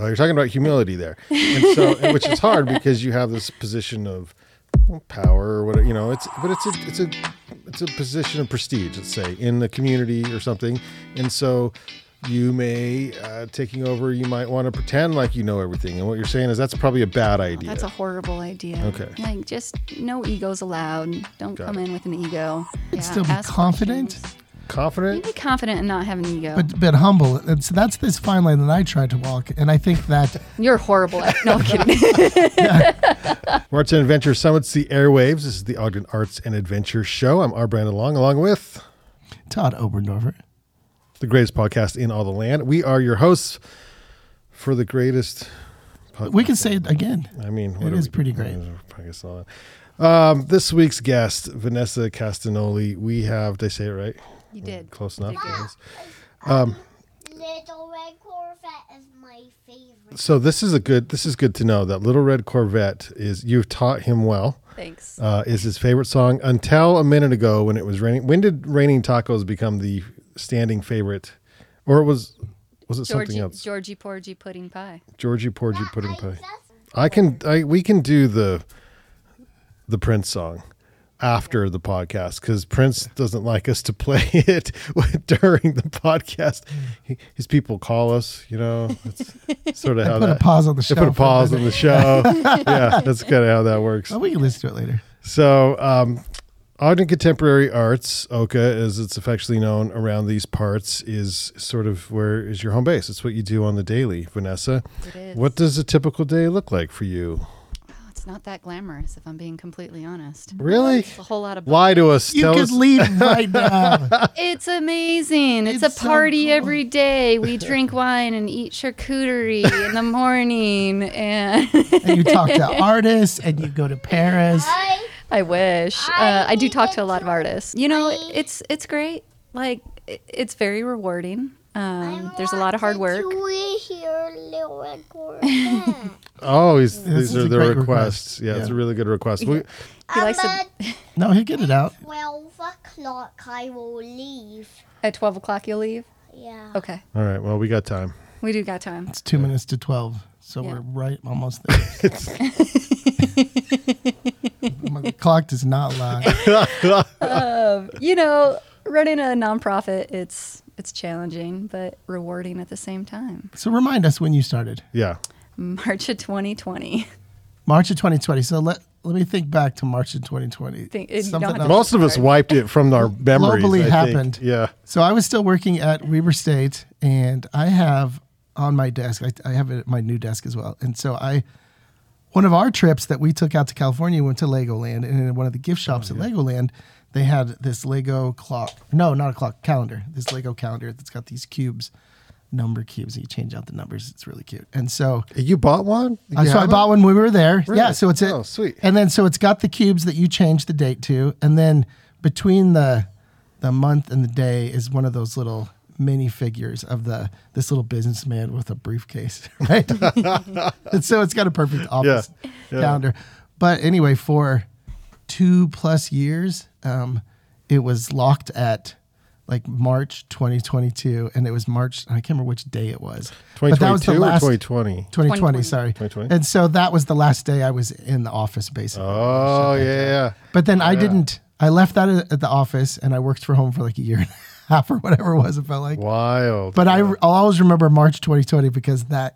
Well, you're talking about humility there, and so which is hard because you have this position of power or whatever. You know, it's but it's a it's a it's a position of prestige, let's say, in the community or something, and so you may uh, taking over. You might want to pretend like you know everything, and what you're saying is that's probably a bad idea. That's a horrible idea. Okay. Like, just no egos allowed. Don't Got come it. in with an ego. Yeah, still be confident. questions. Confident. Be confident and not have an ego. but but humble. And so that's this fine line that I try to walk, and I think that You're horrible. At, no I'm kidding. Arts and Adventure Summits the airwaves. This is the Ogden Arts and Adventure Show. I'm R. Brandon Long, along with Todd Oberndorfer. the greatest podcast in all the land. We are your hosts for the greatest. pod- We can say it again. I mean, It are we- pretty great. I guess all that. Um, this week's guest, Venessa Castignoli. We have. Did I say it right? You did. Close enough. did good. I. Um, Little Red Corvette is my favorite. So this is a good. This is good to know that Little Red Corvette is. You've taught him well. Thanks. uh, is his favorite song until a minute ago when it was raining. When did "Raining Tacos" become the standing favorite, or was was it something else? Georgie Porgy Pudding Pie. Georgie Porgy Pudding Pie. I can. I we can do the the Prince song after the podcast because Prince doesn't like us to play it during the podcast. He, his people call us. You know, that's sort of how Put a that. pause on the They show. put a pause on the show. yeah, that's kind of how that works. Oh, we can listen to it later. So, um, Ogden Contemporary Arts, OCA, as it's affectionately known around these parts, is sort of where is your home base. It's what you do on the daily, Venessa. It is. What does a typical day look like for you? It's not that glamorous, if I'm being completely honest. Really? It's a whole lot of. Lie to us. You Tell could us. leave right now. It's amazing. It's, It's a so party cool. every day. We drink wine and eat charcuterie in the morning, and and you talk to artists, and you go to Paris. I I wish. I Uh, I do talk to a lot of artists. You know, it's it's great. Like it's very rewarding. Um, there's a lot of hard work. wanted To hear Little Red Corvette. Oh, he's, This these is are the requests. request. Yeah, it's a really good request. We, He likes to, No, he'll get it out. twelve o'clock, I will leave. at twelve o'clock. You'll leave. Yeah. Okay, all right. Well, we got time. we do got time. It's two minutes to twelve, so Yeah. we're right almost there. My clock does not lie. You know, running a nonprofit, it's it's challenging but rewarding at the same time. So remind us when you started. Yeah. March of 2020. March of 2020. So let let me think back to March of 2020. Think- Something don't have to- else. Most of us wiped it from our memories. Globally I think. happened. Yeah. So I was still working at Weber State, and I have on my desk, I, I have it at my new desk as well. And so I, one of our trips that we took out to California, went to Legoland, and in one of the gift shops oh, at Legoland, they had this Lego clock. No, not a clock, calendar. This Lego calendar that's got these cubes, number cubes. And you change out the numbers. It's really cute. And so You bought one? uh, so I bought one when we were there. Yeah, so it's a, Oh, sweet. And then so it's got the cubes that you change the date to, and then between the the month and the day is one of those little mini figures of the this little businessman with a briefcase, right? and so it's got a perfect office Yeah. calendar. But anyway, for two plus years, um, it was locked at like March 2022, and it was March. I can't remember which day it was. But that was the 2022 or last- 2020? 2020, 2020. sorry. 2020? And so that was the last day I was in the office, basically. Oh, yeah, yeah. But then I didn't. I left that at at the office and I worked from home for like a year and a half or whatever it was. It felt like. Wild. But I, I'll always remember March 2020 because that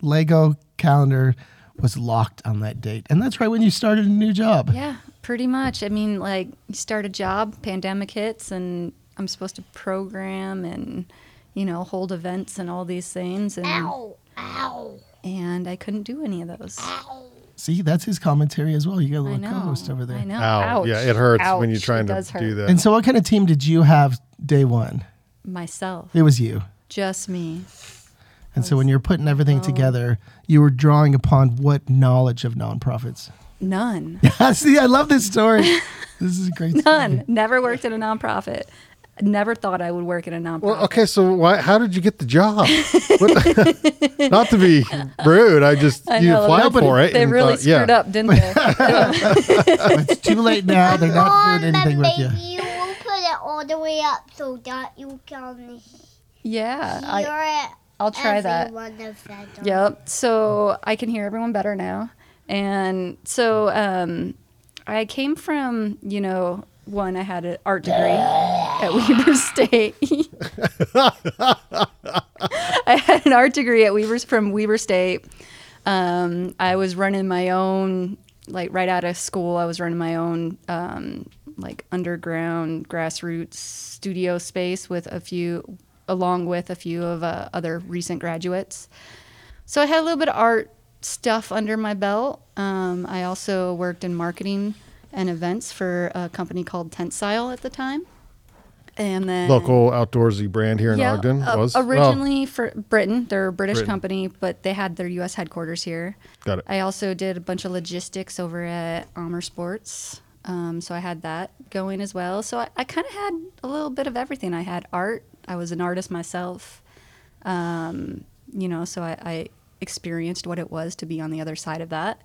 Lego calendar was locked on that date, and that's right when you started a new job. Yeah, pretty much. I mean, like you start a job, pandemic hits, and I'm supposed to program and you know hold events and all these things, and Ow. Ow. and I couldn't do any of those. Ow. See, that's his commentary as well. You got a little know. co-host over there. I know. Ow. Ouch. Yeah, it hurts when you're trying to hurt. do that. And so, what kind of team did you have day one? Myself, It was you. just me. And so, when you're putting everything together, you were drawing upon what knowledge of nonprofits? None. See, I love this story. This is a great. None. Story. Never worked at a nonprofit. Never thought I would work at a nonprofit. Well, okay, so why? How did you get the job? What not to be rude, I just I you know, applied nobody- for it. They and really thought, yeah. screwed up, didn't they? it's too late now. They're not On doing anything with you. you will put it all the way up so that you can yeah. hear I, it I'll try that. Yep. So I can hear everyone better now. And so um, I came from, you know, one, I had an art degree at Weber State. I had an art degree at Weber's from Weber State. Um, I was running my own, like right out of school, I was running my own, um, like underground grassroots studio space with a few, along with a few of uh, other recent graduates. So I had a little bit of art stuff under my belt. Um, I also worked in marketing and events for a company called Tensile at the time. And then Local outdoorsy brand here in yeah, Ogden uh, was Well, originally for Britain. They're a British Britain. company, but they had their U.S. headquarters here. got it. I also did a bunch of logistics over at Amer Sports. Um, so I had that going as well. So I, I kind of had a little bit of everything. I had art. I was an artist myself. Um, you know, so I, I experienced what it was to be on the other side of that.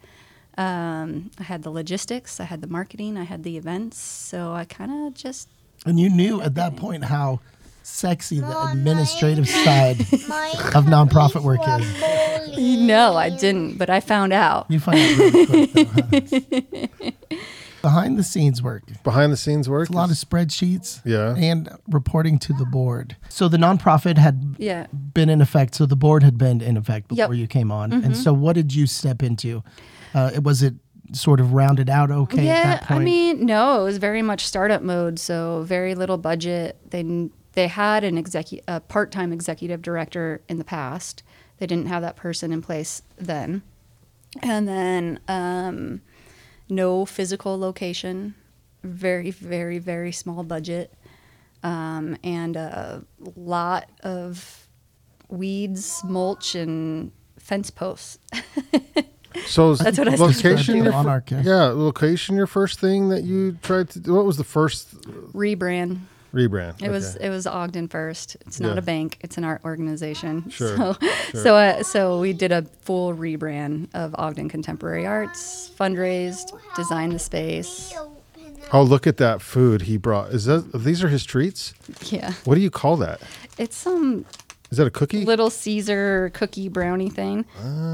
Um, I had the logistics, I had the marketing, I had the events. So I kind of just And you knew at that point how sexy the administrative my- side My of nonprofit work is. no, I didn't, but I found out. You find it really quick, though, huh? Behind the scenes work. Behind the scenes work. It's a lot of spreadsheets. Yeah. And reporting to the board. So the nonprofit had Yeah. been in effect. So the board had been in effect before Yep. Mm-hmm. you came on. And so what did you step into? Uh, it was it sort of rounded out okay at that point? I mean, no, it was very much startup mode. So very little budget. They they had an execu- a part time executive director in the past. They didn't have that person in place then, and then um, no physical location. Very very very small budget, um, and a lot of weeds, mulch, and fence posts. So That's what I location described your the monarch, yeah. yeah, location your first thing that you tried to do. What was the first Rebrand. Rebrand? It was it was Ogden first. It's not Yeah. a bank. It's an art organization. Sure, So sure. so uh, so we did a full rebrand of Ogden Contemporary Arts, fundraised, designed the space. Oh, look at that food he brought. Is that these are his treats? Yeah, What do you call that? it's some Is that a cookie? little Caesar cookie brownie thing.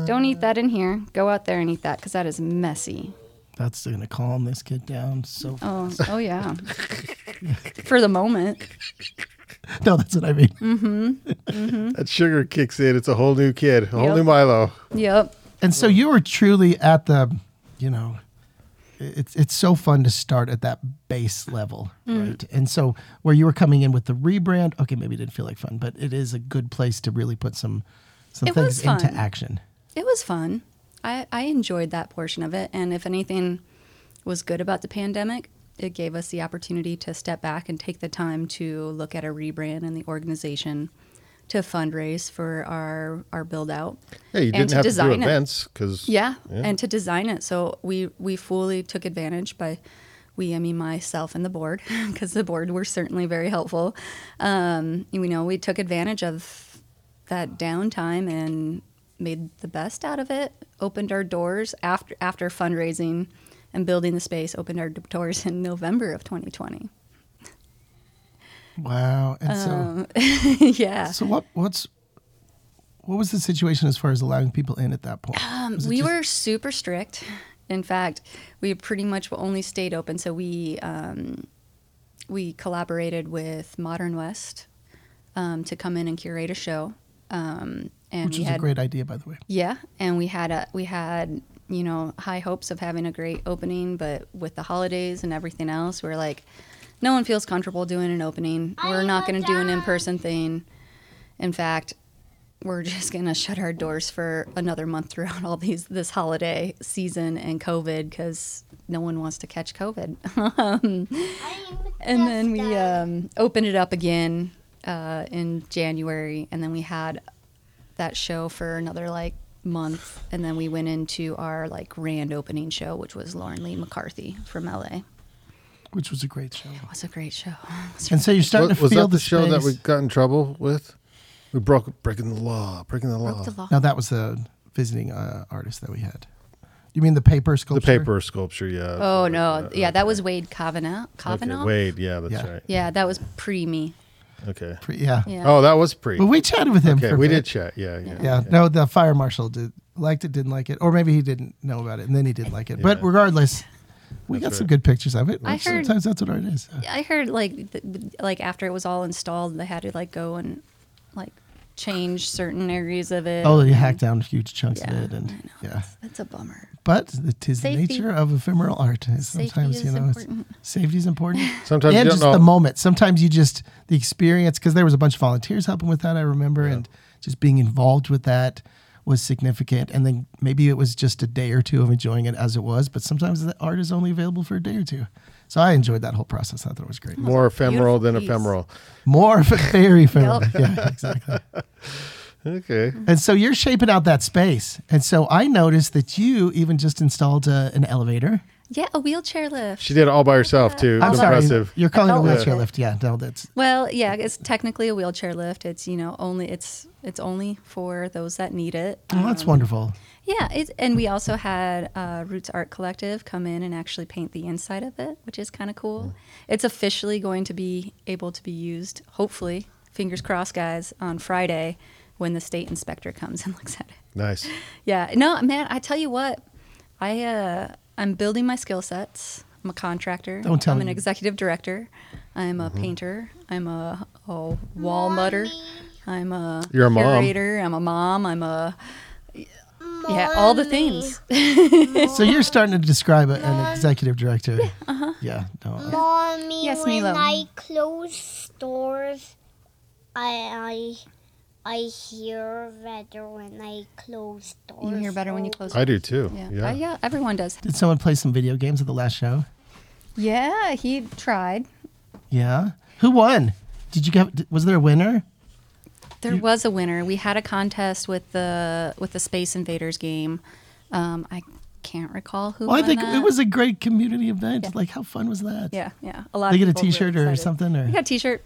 Don't eat that in here. Go out there and eat that because that is messy. That's going to calm this kid down. So Oh oh yeah. For the moment. no, that's what I mean. Mm-hmm. That sugar kicks in. It's a whole new kid, a whole new Milo. Yep. And so you were truly at the, you know, it's it's so fun to start at that base level, Mm. right? And so where you were coming in with the rebrand, okay, maybe it didn't feel like fun, but it is a good place to really put some some It things into action. It was fun. I, I enjoyed that portion of it. And if anything was good about the pandemic, it gave us the opportunity to step back and take the time to look at a rebrand and the organization to fundraise for our, our build out. Yeah, you And didn't to have to do design it. events because Yeah, Yeah. and to design it. So we we fully took advantage by we, I mean myself and the board, because the board were certainly very helpful. Um, you know, we took advantage of that downtime and made the best out of it. Opened our doors after after fundraising and building the space. Opened our doors in November of 2020. Wow. And so Um, yeah. so what what's what was the situation as far as allowing people in at that point? It we just- were super strict. In fact, we pretty much only stayed open. So we um, we collaborated with Modern West um, to come in and curate a show, um, and which is had a great idea, by the way. yeah, and we had a we had you know high hopes of having a great opening, but with the holidays and everything else, we're like, no one feels comfortable doing an opening. We're not going to do an in person thing. In fact, we're just going to shut our doors for another month throughout all these this holiday season and COVID because no one wants to catch COVID. I'm and then we um, opened it up again uh, in January, and then we had that show for another like month, and then we went into our like grand opening show, which was Lauren Lee McCarthy from LA. Which was a great show. It was a great show. It was And so you're starting was, to was feel that the, show that we got in trouble with? We broke breaking the law, breaking the law. broke the law. No, that was the visiting uh, artist that we had. You mean the paper sculpture? The paper sculpture, yeah. Oh no, yeah, that was Wade Kavanaugh. Okay, Wade, yeah, that's Yeah. right. Yeah, that was pre me. Okay. Pre- yeah. Yeah. Oh, that was pre. But we chatted with him okay, for a we bit. did chat. Yeah, yeah. Yeah, no, the fire marshal did liked it, didn't like it, or maybe he didn't know about it and then he did like it. But regardless, we That's got some good pictures of it. I heard- Sometimes that's what art is. I heard like th- like after it was all installed, they had to like go and like change certain areas of it. Oh, you hacked down huge chunks Yeah, of it, I and know. yeah. That's a bummer. But it is the nature of ephemeral art. is Safety Sometimes you is know, it's, important. safety is important. Sometimes and you just know. the moment. Sometimes you just the experience because there was a bunch of volunteers helping with that. I remember, and just being involved with that was significant. And then maybe it was just a day or two of enjoying it as it was. But sometimes the art is only available for a day or two. So I enjoyed that whole process. I thought it was great. more ephemeral than piece. ephemeral. More very ephemeral. Yep. Yeah, exactly. Okay. And so you're shaping out that space. And so I noticed that you even just installed uh, an elevator. Yeah, a wheelchair lift. She did it all by herself too. I'm It's sorry. impressive. You're calling it a wheelchair like lift. Yeah, no, that's Well, yeah, it's technically a wheelchair lift. It's you know only it's it's only for those that need it. well, that's Um, wonderful. Yeah, it's, and we also had uh, Roots Art Collective come in and actually paint the inside of it, which is kind of cool. It's officially going to be able to be used, hopefully, fingers crossed, guys, on Friday when the state inspector comes and looks at it. Nice. Yeah, no, man, I tell you what, I uh, I'm building my skill sets. I'm a contractor. Don't tell I'm an me. executive director. I'm a painter. I'm a, a wall mutter. I'm a You're a mom. I'm a mom. I'm a yeah, all the things. So you're starting to describe a, an executive director. Yeah. Uh-huh. Yeah. No. Mommy, Yes, when Milo. I close stores, I I I hear better when I close doors. You hear better when you close. I do too. Yeah. Yeah. Uh, yeah, everyone does. Did someone play some video games at the last show? Yeah, he tried. Yeah. Who won? Did you get? Was there a winner? There was a winner. We had a contest with the with the Space Invaders game. Um, I can't recall who. Well, I think that. it was a great community event. Yeah. Like, how fun was that? Yeah, yeah. A lot. They of get a people really T-shirt or something, or We got a T-shirt.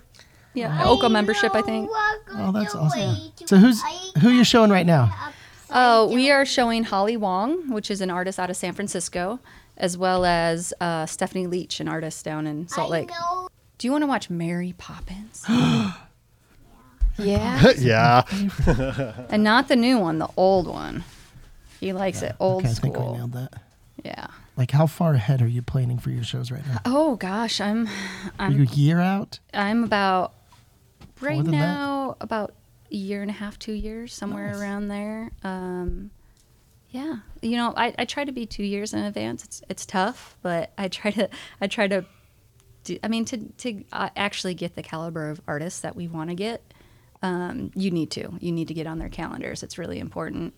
Yeah, Oka membership, I think. oh, that's awesome. So who's who you showing right now? Oh, we are showing Holly Wong, which is an artist out of San Francisco, as well as uh, Stephanie Leach, an artist down in Salt Lake. Do you want to watch Mary Poppins? yeah, yeah. and not the new one, the old one. He likes it old okay, I think we school. nailed that. Yeah. Like, how far ahead are you planning for your shows right now? Oh gosh, I'm Are you a year out? I'm about right than that? now about a year and a half, two years, somewhere Nice. around there. Um, yeah, you know, I, I try to be two years in advance. It's it's tough, but I try to I try to do. I mean, to to uh, actually get the caliber of artists that we want to get, um, you need to you need to get on their calendars. It's really important,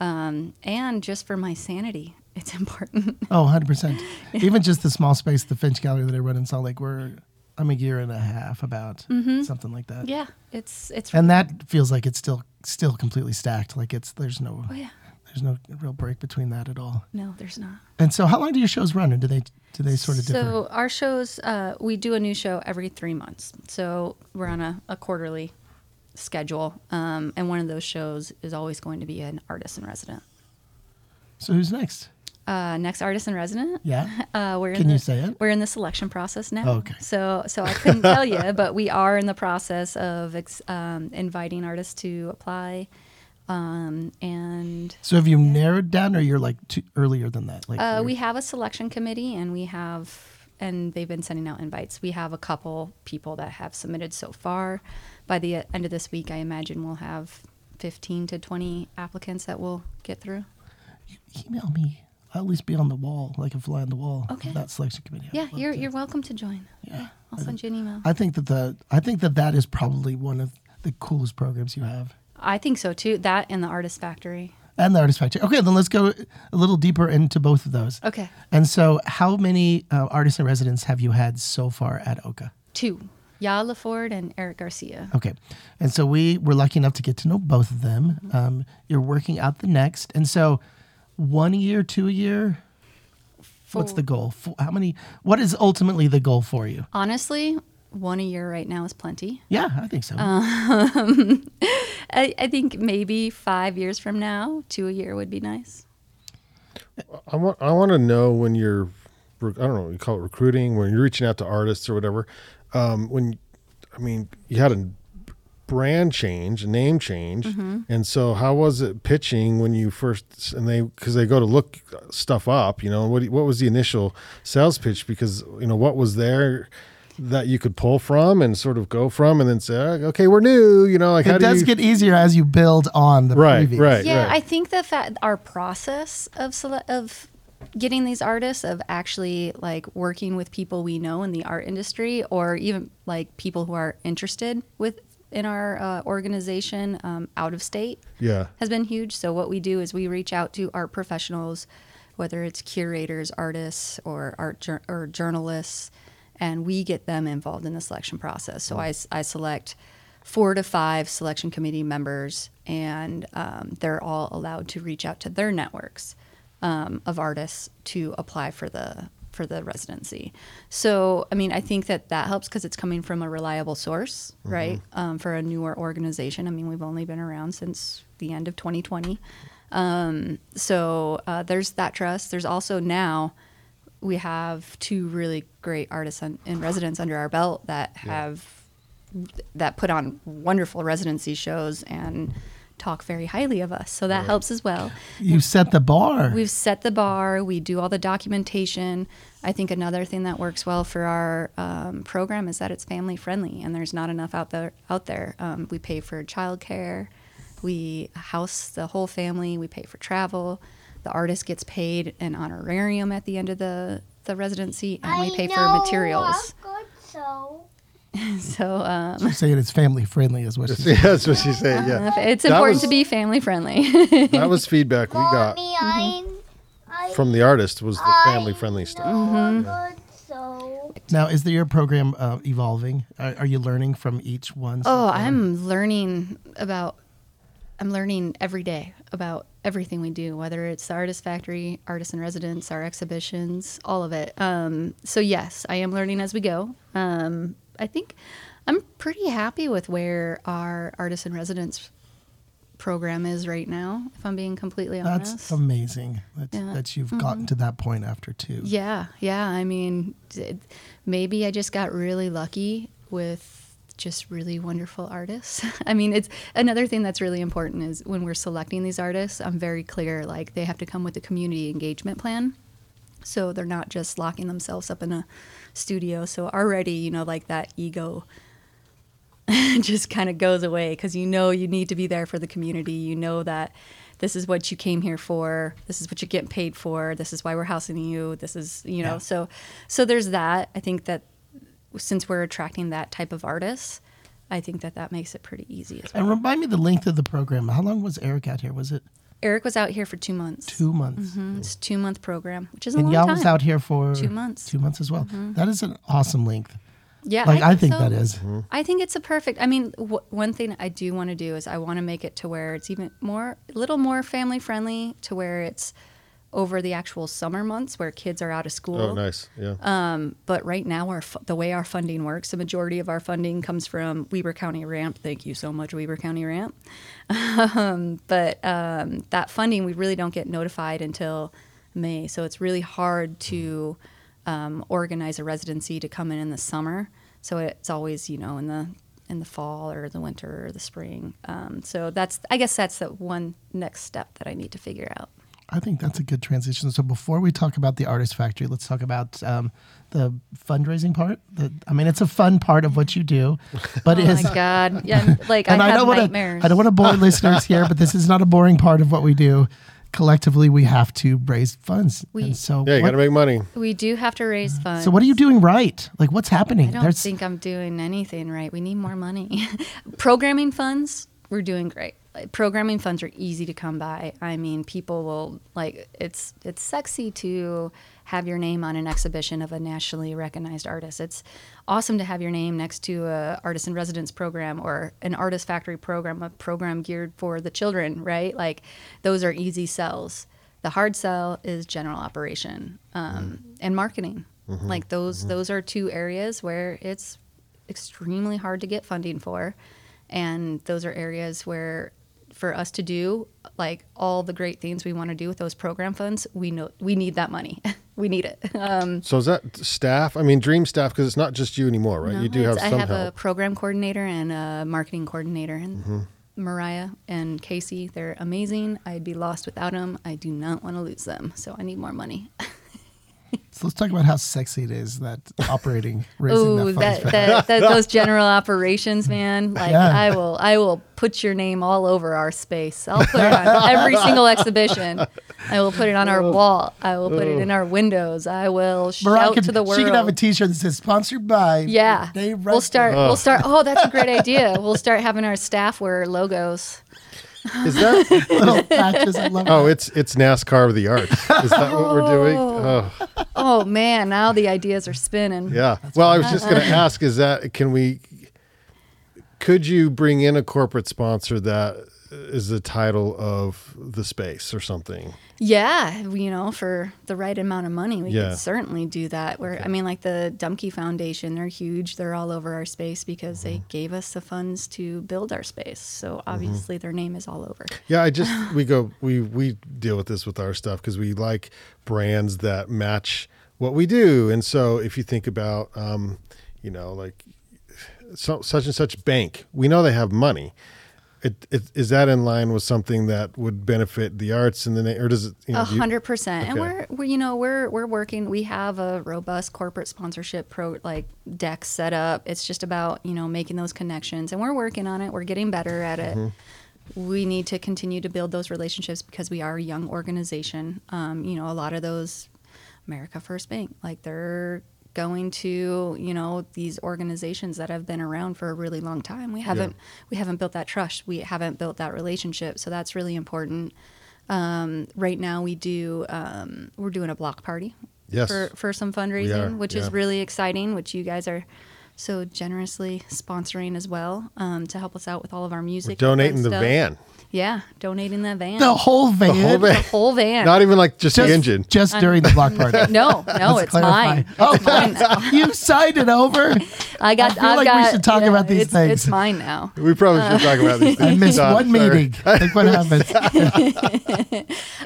um, and just for my sanity, it's important. Oh, 100%. Even just the small space, the Finch Gallery that I run in Salt Lake, we're, I'm a year and a half about, something like that. Mm-hmm. yeah, it's it's And that feels like it's still still completely stacked. Like it's there's no oh yeah. there's no real break between that at all. No, there's not. And so, how long do your shows run, and do they do they sort of differ? So our shows, uh, we do a new show every three months. So we're on a, a quarterly schedule, um, and one of those shows is always going to be an artist in resident. So who's next? Uh, next artist in resident. Yeah. Uh, we're in Can the, you say it? We're in the selection process now. Oh, okay. So so I couldn't tell you, but we are in the process of ex- um, inviting artists to apply, um, and So have you narrowed down, or you're like too earlier than that? Like Uh, we have a selection committee, and we have, and they've been sending out invites. We have a couple people that have submitted so far. By the uh, end of this week, I imagine we'll have 15 to 20 applicants that we'll get through. email me. I'll at least be on the wall, like a fly on the wall. Okay. That selection committee. I'd Yeah, you're to. you're welcome to join. Yeah. I'll send you an email. I think that the I think that that is probably one of the coolest programs you have. I think so too. That and the Artist Factory. And the Artist Factory. Okay, then let's go a little deeper into both of those. Okay, And so, how many uh, artists in residence have you had so far at Oka? two. Ya La'ford and Eric Garcia. Okay, and so we were lucky enough to get to know both of them. Um, you're working out the next, and so one a year, two a year. What's the goal? Fo- How many? What is ultimately the goal for you? Honestly, one a year right now is plenty. Yeah, I think so. I, I think maybe five years from now, two a year would be nice. I want I want to know when you're I don't know what you call it recruiting when you're reaching out to artists or whatever. Um, when I mean, you had a brand change, name change, Mm-hmm. and so how was it pitching when you first? And they because they go to look stuff up, you know. What what was the initial sales pitch? Because you know what was there that you could pull from and sort of go from, and then say, "Oh, okay, we're new, you know. Like how It do does you? get easier as you build on the Right, previous. right. yeah i think the fact our process of sele- of getting these artists of actually like working with people we know in the art industry or even like people who are interested with in our uh, organization um, out of state yeah, has been huge. So what we do is we reach out to art professionals whether it's curators artists or art or journalists and we get them involved in the selection process. So I I select four to five selection committee members and um, they're all allowed to reach out to their networks um, of artists to apply for the for the residency. So i mean i think that that helps because it's coming from a reliable source right um, for a newer organization. I mean we've only been around since the end of 2020 um, so uh, there's that trust. There's also now we have two really great artists in, in residence under our belt that have that put on wonderful residency shows and talk very highly of us so that helps as well You set the bar. We've set the bar. We do all the documentation. I think another thing that works well for our um, program is that it's family friendly, and there's not enough out there. Out there, um, we pay for childcare. We house the whole family. We pay for travel. The artist gets paid an honorarium at the end of the the residency, and we I pay for know materials. a good so. So um, You're saying it's family friendly, is what she yeah, that's what she said. Yeah, it's That important was- to be family friendly. that was feedback we got Mommy, I, I from the artist was the family friendly stuff. Mm-hmm. a so. Now, is the, your program uh, evolving? Are, are you learning from each one? Oh, I'm learning about. I'm learning every day about everything we do, whether it's the Artist Factory, Artist in Residence, our exhibitions, all of it. Um, so yes, I am learning as we go. Um, I think I'm pretty happy with where our Artist in Residence program is right now. If I'm being completely honest. That's amazing that, Yeah. Mm-hmm. that you've gotten to that point after two. Yeah, yeah. I mean, it, maybe I just got really lucky with just really wonderful artists. I mean, it's another thing that's really important is when we're selecting these artists, I'm very clear like they have to come with a community engagement plan. So they're not just locking themselves up in a studio. So already, you know, like that ego just kind of goes away because you know you need to be there for the community. You know that this is what you came here for. This is what you're getting paid for. This is why we're housing you. This is you know Yeah. so so there's that. I think that since we're attracting that type of artists, I think that that makes it pretty easy as well. And remind me the length of the program. How long was Eric out here? Was it Eric was out here for two months. two months? Mhm. It's a two month program, which is a And long y'all time. was out here for Two months. Mm-hmm. Two months as well. That is an awesome length. Yeah, Like I think so. that is. I think it's a perfect. I mean, w- one thing I do want to do is I want to make it to where it's even more, a little more family friendly, to where it's over the actual summer months where kids are out of school. Oh, nice. Yeah. Um, but right now, our the way our funding works, the majority of our funding comes from Weber County Ramp. Thank you so much, Weber County Ramp. um, but um, that funding, we really don't get notified until May, so it's really hard to um, organize a residency to come in in the summer. So it's always, you know, in the in the fall or the winter or the spring. Um, so that's, I guess, that's the one next step that I need to figure out. I think that's a good transition. So before we talk about the artist factory, let's talk about um, the fundraising part. The, I mean, it's a fun part of what you do, but Oh it is. my God! Yeah, like I and I, have don't want nightmares. to. I don't want to bore listeners here, but this is not a boring part of what we do. Collectively, we have to raise funds, We- and so yeah, you got to make money. We do have to raise funds. so what are you doing right? Like, what's happening? I don't think I'm doing anything right. We need more money. Programming funds, we're doing great. Programming funds are easy to come by. I mean, people will like it's it's sexy to have your name on an exhibition of a nationally recognized artist. It's awesome to have your name next to a artist in residence program or an artist factory program, a program geared for the children, right? Like those are easy sells. The hard sell is general operation um, mm-hmm. and marketing. Mm-hmm. Like those mm-hmm. those are two areas where it's extremely hard to get funding for. And those are areas where for us to do like all the great things we want to do with those program funds, we know we need that money. we need it. Um, So is that staff? I mean, dream staff because it's not just you anymore, right? no, you do have some I have a program coordinator and a marketing coordinator, and Mm-hmm. Mariah and Casey. They're amazing. I'd be lost without them. I do not want to lose them, so I need more money. So let's talk about how sexy it is that operating raising Oh, that, that, that, that those general operations, man. Like Yeah. I will, I will put your name all over our space. I'll put it on every single exhibition. I will put it on our oh. wall. I will put it oh. in our windows. I will Mariah shout could, to the world. she can have a T-shirt that says "Sponsored by." yeah, we'll start. We'll start. Oh, that's a great idea. We'll start having our staff wear logos. Is that? little patches. I love oh, it's it's NASCAR of the arts. Is that what we're doing? Oh, Oh, oh man, now the ideas are spinning. yeah. Well, I was just going to ask: Is that can we? Could you bring in a corporate sponsor that is the title of the space or something? Yeah, you know, for the right amount of money, we Yeah. could certainly do that. Where I mean, like the Dumke Foundation, they're huge. They're all over our space because Mm-hmm. they gave us the funds to build our space. So obviously, their name is all over. Yeah, I just we go we we deal with this with our stuff because we like brands that match what we do, and so if you think about, um, you know, like so, such and such bank, we know they have money. It, it, is that in line with something that would benefit the arts and the or does it? A hundred percent. And we're, we're, you know, we're we're working. We have a robust corporate sponsorship pro like deck set up. It's just about you know making those connections, and we're working on it. We're getting better at it. Mm-hmm. We need to continue to build those relationships because we are a young organization. Um, you know, a lot of those America First Bank, like they're going to you know these organizations that have been around for a really long time. We haven't we haven't built that trust. We haven't built that relationship. So that's really important. Um, right now, we do um, we're doing a block party Yes. for for some fundraising, which yeah. is really exciting. Which you guys are so generously sponsoring as well um, to help us out with all of our We're music. and donating the van, Yeah, donating the van. the whole van. whole van. The whole van. not even like just, Just, the engine. just during the block party. no, no, Let's it's clarify. mine. Oh, It's mine now. you signed it over. I got. I feel I've like we should talk yeah, about these it's, things. It's mine now. We probably should talk about these. I things. missed Stop, one sorry. meeting. Look what happens.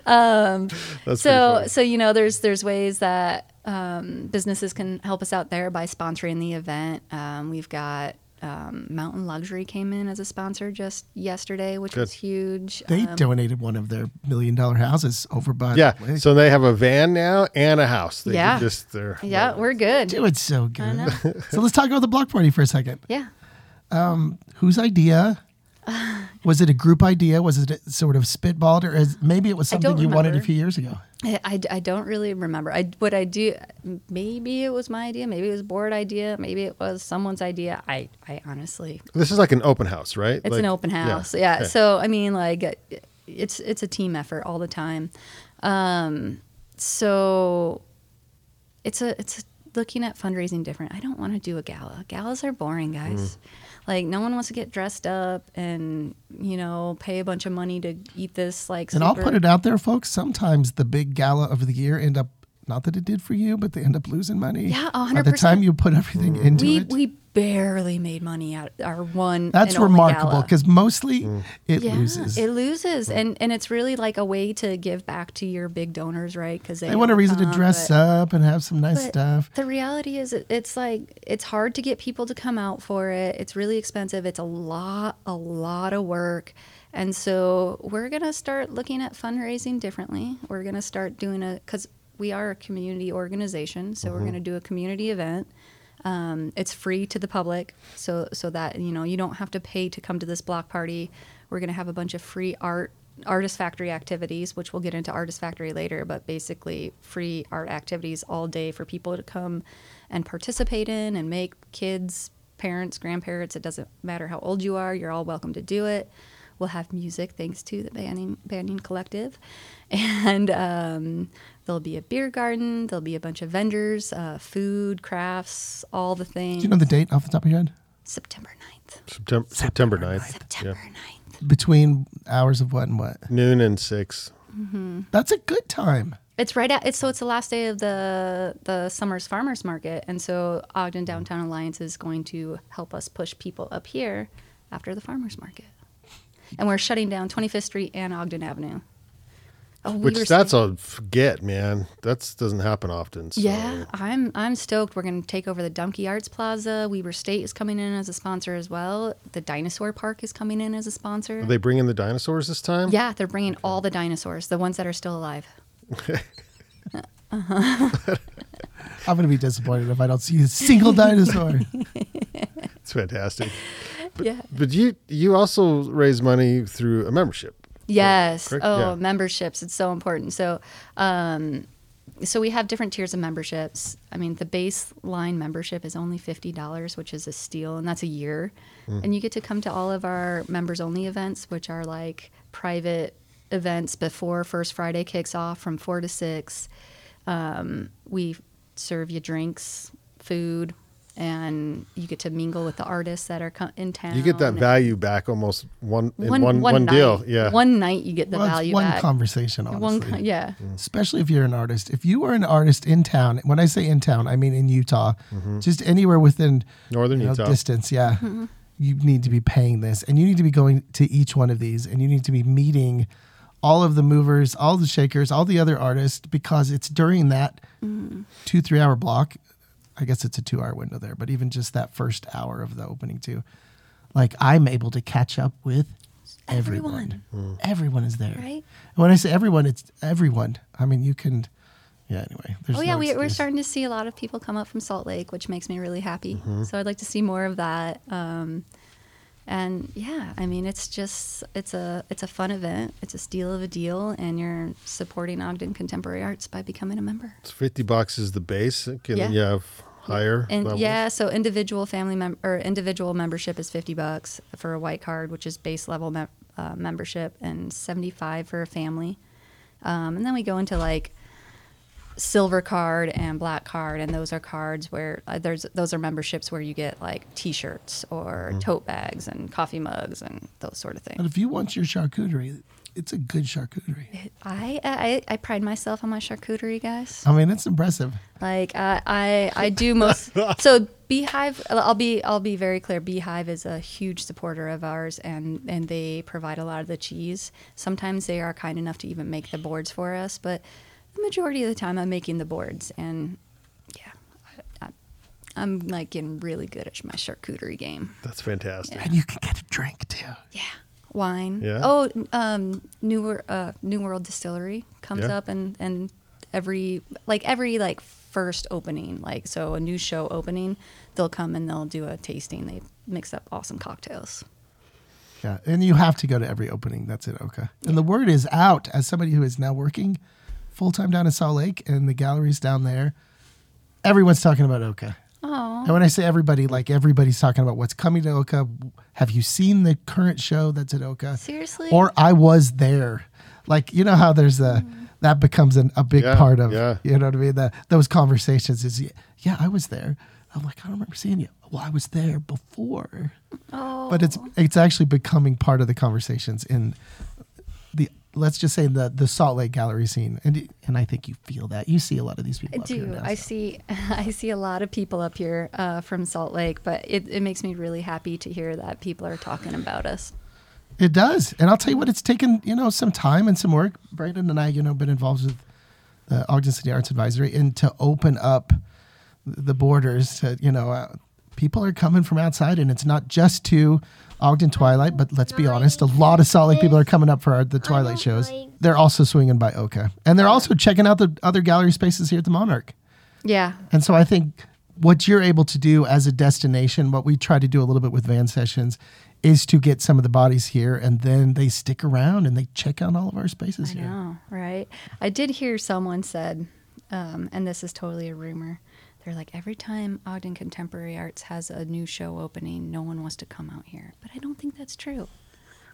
That's so so you know there's there's ways that um, businesses can help us out there by sponsoring the event. Um, we've got um, Mountain Luxury came in as a sponsor just yesterday, which Good. was huge. They Um, donated one of their million dollar houses over by. yeah. the. So they have a van now and a house. They Yeah. Just they're yeah, we're good. doing so good. know. so let's talk about the block party for a second. Yeah. Whose idea? Was it a group idea? Was it sort of spitballed, or is, maybe it was I don't something you wanted a few years ago? I, I, I don't really remember. I what I do. Maybe it was my idea. Maybe it was board idea. Maybe it was someone's idea. I I honestly This is like an open house, right? It's Like- an open house. Yeah. Okay. So I mean, like, it's it's a team effort all the time. Um, so it's a it's a, looking at fundraising different. I don't want to do a gala. Galas are boring, guys. Mm. Like no one wants to get dressed up and you know pay a bunch of money to eat this like. And I'll put it out there, folks. Sometimes the big gala of the year end up not that it did for you, but they end up losing money. Yeah, a By the time you put everything into We it, we barely made money out our one. that's and remarkable because mostly Mm. it yeah, loses. It loses, and and it's really like a way to give back to your big donors, right? Because they, they want a don't reason to dress but- up and have some nice but stuff. The reality is, it- it's like it's hard to get people to come out for it. It's really expensive. It's a lot, a lot of work, and so we're gonna start looking at fundraising differently. We're gonna start doing a because we are a community organization, so we're gonna do a community event. Um, it's free to the public, so so that you know you don't have to pay to come to this block party. We're gonna have a bunch of free art artist factory activities, which we'll get into artist factory later, but basically free art activities all day for people to come and participate in and make kids, parents, grandparents. It doesn't matter how old you are. You're all welcome to do it. We'll have music thanks to the Banyan, Banyan Collective. And um, there'll be a beer garden. There'll be a bunch of vendors, uh, food, crafts, all the things. Do you know the date off the top of your head? September 9th. September, September 9th. September Yeah. 9th. Between hours of what and what? Noon and six. That's a good time. It's right at it's so it's the last day of the the summer's farmers market, and so Ogden Downtown Alliance is going to help us push people up here after the farmers market, and we're shutting down 25th Street and Ogden Avenue. Oh, we Which were that's a forget, man. That doesn't happen often. So. Yeah, I'm I'm stoked. We're going to take over the Dumke Arts Plaza. Weber State is coming in as a sponsor as well. The Dinosaur Park is coming in as a sponsor. Are they bringing the dinosaurs this time? yeah, they're bringing all the dinosaurs, the ones that are still alive. uh-huh. I'm going to be disappointed if I don't see a single dinosaur. It's fantastic. yeah. But you you also raise money through a membership. Yes. correct? Oh, Yeah. memberships. It's so important. So, um, so we have different tiers of memberships. I mean, the baseline membership is only fifty dollars, which is a steal, and that's a year. And you get to come to all of our members only events, which are like private events before First Friday kicks off from four to six. Um, we serve you drinks, food, and you get to mingle with the artists that are co- in town. You get that value back almost one in one one, night. deal. Yeah. One night you get the Well, it's value one back. conversation, honestly. One, co- yeah. Mm. especially if you're an artist. If you are an artist in town, when I say in town, I mean in Utah, mm-hmm. just anywhere within Northern you know, Utah. distance. Yeah, mm-hmm. you need to be paying this, and you need to be going to each one of these, and you need to be meeting all of the movers, all the shakers, all the other artists, because it's during that mm. two three hour block. I guess it's a two hour window there, but even just that first hour of the opening too, like I'm able to catch up with everyone. Everyone, is there. Right. And when I say everyone, it's everyone. I mean, you can. Yeah. Anyway. There's Oh yeah, no we, we're starting to see a lot of people come up from Salt Lake, which makes me really happy. So I'd like to see more of that. Um, and yeah, I mean, it's just it's a it's a fun event. It's a steal of a deal, and you're supporting Ogden Contemporary Arts by becoming a member. It's Fifty bucks is the base. Can Yeah. you have higher And levels? yeah, so individual family mem- or individual membership is fifty bucks for a white card, which is base level mem- uh, membership, and seventy five for a family. Um, and then we go into like silver card and black card, and those are cards where uh, there's those are memberships where you get like T-shirts or Mm-hmm. tote bags and coffee mugs and those sort of things But if you want your charcuterie, it's a good charcuterie. I, I I pride myself on my charcuterie, guys. I mean, it's impressive. Like I, I, I do most. so Beehive, I'll be, I'll be very clear. Beehive is a huge supporter of ours, and and they provide a lot of the cheese. Sometimes they are kind enough to even make the boards for us, but the majority of the time I'm making the boards, and yeah, I, I, I'm like getting really good at my charcuterie game. That's fantastic. And you can get a drink too. Yeah. Wine. Yeah. Oh, um, New uh, New World Distillery comes Yeah. up and and every like every like first opening, like so a new show opening, they'll come and they'll do a tasting. They mix up awesome cocktails. Yeah. And you have to go to every opening that's it, Oka. And the word is out as somebody who is now working full time down in Salt Lake and the galleries down there. Everyone's talking about Oka. Oh. And when I say everybody, like everybody's talking about what's coming to Oka. Have you seen the current show that's at Oka? Seriously? Or I was there. Like you know how there's a mm. that becomes an, a big Yeah, part of yeah. you know what I mean. That those conversations is yeah I was there. I'm like I don't remember seeing you. Well, I was there before. Oh. But it's it's actually becoming part of the conversations in the let's just say the the Salt Lake gallery scene. And and I think you feel that you see a lot of these people. I do. now, I so. see. I see a lot of people up here uh, from Salt Lake, but it, it makes me really happy to hear that people are talking about us. It does, and I'll tell you what, it's taken you know some time and some work. Brandon and I, you know, been involved with the Ogden City Arts Advisory, and to open up the borders to you know, uh, people are coming from outside, and it's not just to Ogden Twilight, but let's be honest, a lot of Salt Lake people are coming up for our, the Twilight shows. They're also swinging by Oka, and they're also checking out the other gallery spaces here at the Monarch. Yeah. And so I think what you're able to do as a destination, what we try to do a little bit with Van Sessions, is to get some of the bodies here and then they stick around and they check out all of our spaces I here. know, right? I did hear someone said, um, and this is totally a rumor. They're like, every time Ogden Contemporary Arts has a new show opening, no one wants to come out here. But I don't think that's true.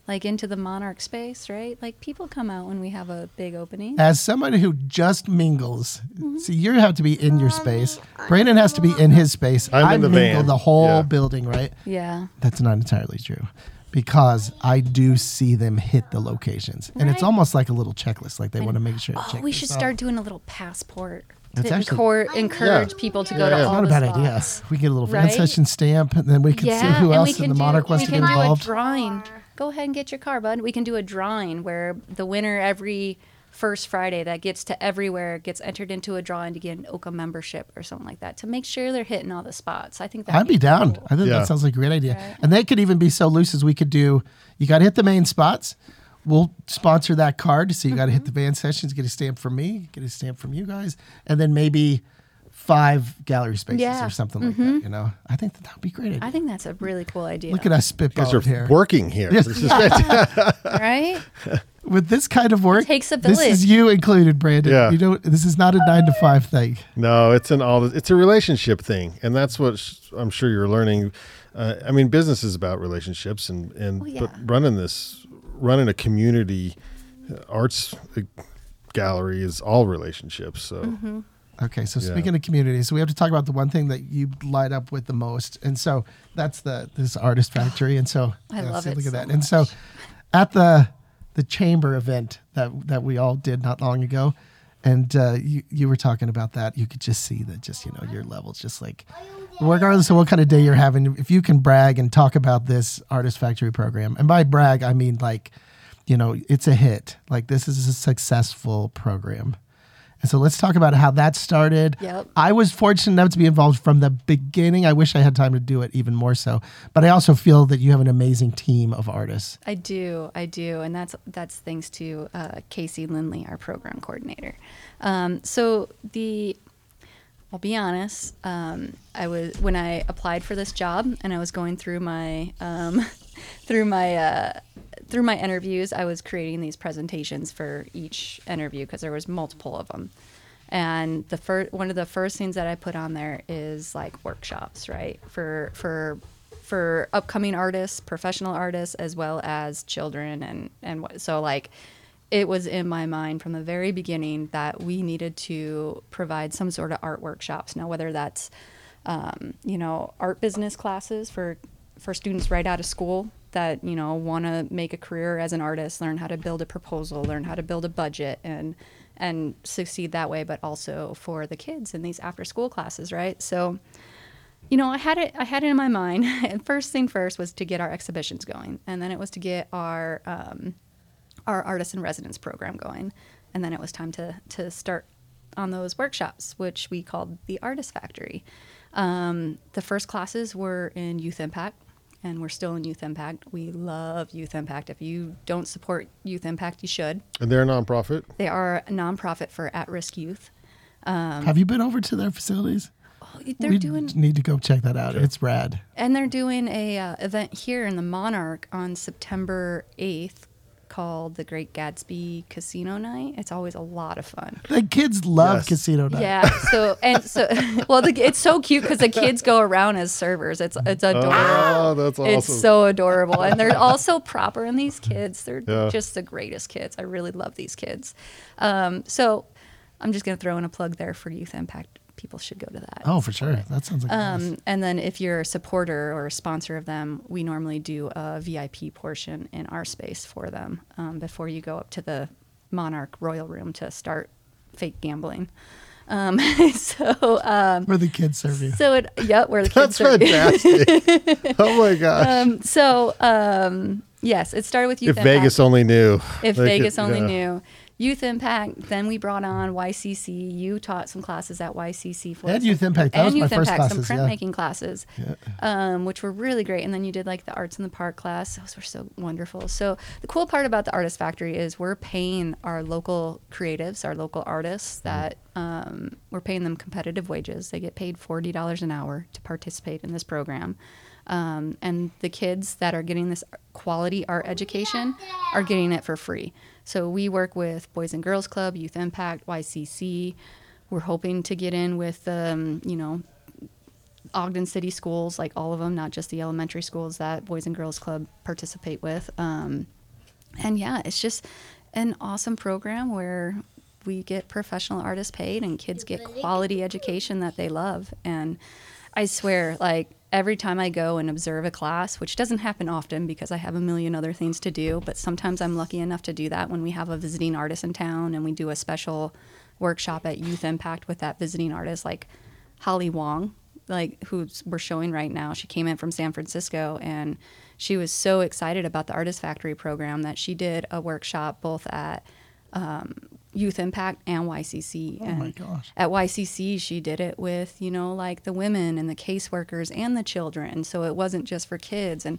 Like into the Monarch space, right? Like people come out when we have a big opening. As somebody who just mingles, Mm-hmm. see, you have to be in your space. Brandon has to be in his space. I'm I in the mingle van. the whole Yeah. building, right? Yeah. That's not entirely true. Because I do see them hit the locations. And it's almost like a little checklist. Like they want to make sure Oh, check we this should off. start doing a little passport That's to actually- encor- encourage Yeah. people to Yeah, go yeah. to It's all not a the bad idea. spots. We get a little fan Right? session stamp, and then we can see who else in the do, Monarch wants we to can get do involved. a drawing. Go ahead and get your car, bud. We can do a drawing where the winner every first Friday that gets to everywhere, gets entered into a drawing to get an Oka membership or something like that to make sure they're hitting all the spots. I think that I'd be down. I think Yeah. that sounds like a great idea. Right. And they could even be so loose as we could do. You got to hit the main spots. We'll sponsor that card, so you got to hit the Mm-hmm. van sessions, get a stamp from me, get a stamp from you guys, and then maybe five gallery spaces Yeah. Mm-hmm. or something like that. You know, I think that that would be great. Idea. I think that's a really cool idea. Look at us You guys spitballing are here. working here. Yes. This is right? With this kind of work, takes a village. this is you included, Brandon. Yeah. You don't. This is not a nine to five thing. No, it's an all. It's a relationship thing, and that's what sh- I'm sure you're learning. Uh, I mean, business is about relationships, and and Oh, yeah. but running this, running a community uh, arts uh, gallery is all relationships. So Mm-hmm. Okay, so Yeah. speaking of community, so we have to talk about the one thing that you light up with the most, and so that's the this artist factory, and so I love see, it Look at so that, and so at the the chamber event that that we all did not long ago, and uh, you you were talking about that, you could just see that just you know your levels just like regardless of what kind of day you're having, if you can brag and talk about this artist factory program, and by brag I mean like you know it's a hit, like this is a successful program. And so let's talk about how that started. Yep. I was fortunate enough to be involved from the beginning. I wish I had time to do it even more so. But I also feel that you have an amazing team of artists. I do, I do, and that's that's thanks to uh, Casey Lindley, our program coordinator. Um, so the, I'll be honest, um, I was when I applied for this job and I was going through my um, through my uh, through my interviews, I was creating these presentations for each interview because there was multiple of them. And the first one of the first things that I put on there is like workshops, right? For for for upcoming artists, professional artists, as well as children, and and what, so like it was in my mind from the very beginning that we needed to provide some sort of art workshops. Now, whether that's um, you know art business classes for for students right out of school that you know want to make a career as an artist, learn how to build a proposal, learn how to build a budget, and and succeed that way. But also for the kids in these after school classes, right? So you know, I had it. I had it in my mind. And first thing first was to get our exhibitions going, and then it was to get our um, our artist in residence program going, and then it was time to to start on those workshops, which we called the Artist Factory. Um, the first classes were in Youth Impact, and we're still in Youth Impact. We love Youth Impact. If you don't support Youth Impact, you should. and they're a nonprofit. They are a nonprofit for at-risk youth. have you been over to their facilities? Oh, They're we doing need to go check that out. It's rad. And they're doing a uh, event here in the Monarch on September 8th called the Great Gatsby Casino Night. It's always a lot of fun. The kids love Yes. casino night. Yeah. So and so, well, the, it's so cute because the kids go around as servers. It's it's adorable. Oh, that's awesome. It's so adorable, and they're all so proper. And these kids, they're Yeah. just the greatest kids. I really love these kids. Um, so I'm just gonna throw in a plug there for Youth Impact. People should go to that. Oh, for sure. That sounds like. Um, and then if you're a supporter or a sponsor of them, we normally do a VIP portion in our space for them um, before you go up to the Monarch Royal Room to start fake gambling. Um, so, um, where the kids serve you. so it, yep, where the That's kids are. fantastic. oh my gosh! Um, so, um, yes, it started with you. if Impact. Vegas only knew. If They Vegas could- only yeah. knew. Youth Impact. Then we brought on YCC. You taught some classes at YCC for And us. Youth Impact. That and was my Youth first Impact, some classes, yeah. printmaking classes, um, which were really great. And then you did like the Arts in the Park class. Those were so wonderful. So the cool part about the Artist Factory is we're paying our local creatives, our local artists, that um, we're paying them competitive wages. They get paid forty dollars an hour to participate in this program. Um, and the kids that are getting this quality art education are getting it for free. So we work with Boys and Girls Club, Youth Impact, YCC. We're hoping to get in with, um, you know, Ogden City schools, like all of them, not just the elementary schools that Boys and Girls Club participate with. Um, and yeah, it's just an awesome program where we get professional artists paid and kids get quality education that they love. And I swear, like every time I go and observe a class, which doesn't happen often because I have a million other things to do, but sometimes I'm lucky enough to do that when we have a visiting artist in town and we do a special workshop at Youth Impact with that visiting artist, like Holly Wong, like who we're showing right now. She came in from San Francisco and she was so excited about the Artist Factory program that she did a workshop both at um, Youth Impact and YCC. Oh and my gosh. At YCC, she did it with, you know, like the women and the caseworkers and the children. So it wasn't just for kids. And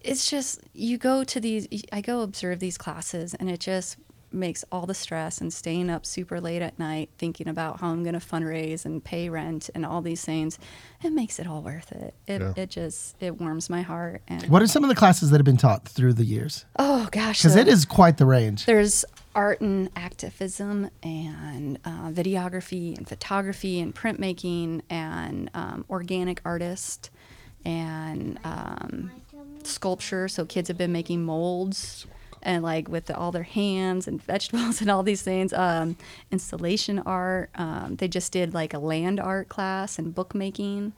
it's just, you go to these, I go observe these classes and it just makes all the stress and staying up super late at night thinking about how I'm going to fundraise and pay rent and all these things. It makes it all worth it. It, Yeah. it just, it warms my heart. And What are some of the classes that have been taught through the years? oh gosh. Because the- it is quite the range. there's art and activism and uh, videography and photography and printmaking and um, organic artist and um, sculpture. So kids have been making molds and like with the, all their hands and vegetables and all these things. Um, installation art. Um, they just did like a land art class and bookmaking.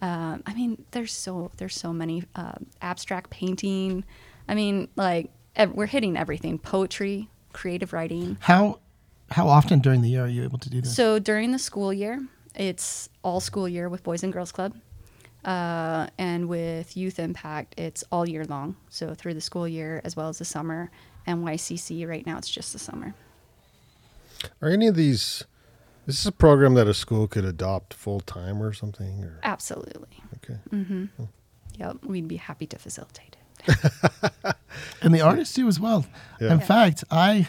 Um, I mean, there's so there's so many uh, abstract painting. I mean, like we're hitting everything: poetry, creative writing. How how often during the year are you able to do this? So during the school year, it's all school year with Boys and Girls Club. Uh, and with Youth Impact, it's all year long. So through the school year as well as the summer. And YCC, right now, it's just the summer. Are any of these? this Is this a program that a school could adopt full time or something? Or Absolutely. okay, mm-hmm Yep. We'd be happy to facilitate it. and the artists do as well. Yeah. In Yeah. fact, I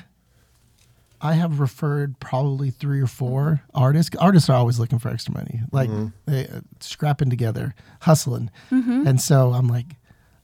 I have referred probably three or four artists. Artists are always looking for extra money, like they uh, scrapping together, hustling, and so I'm like.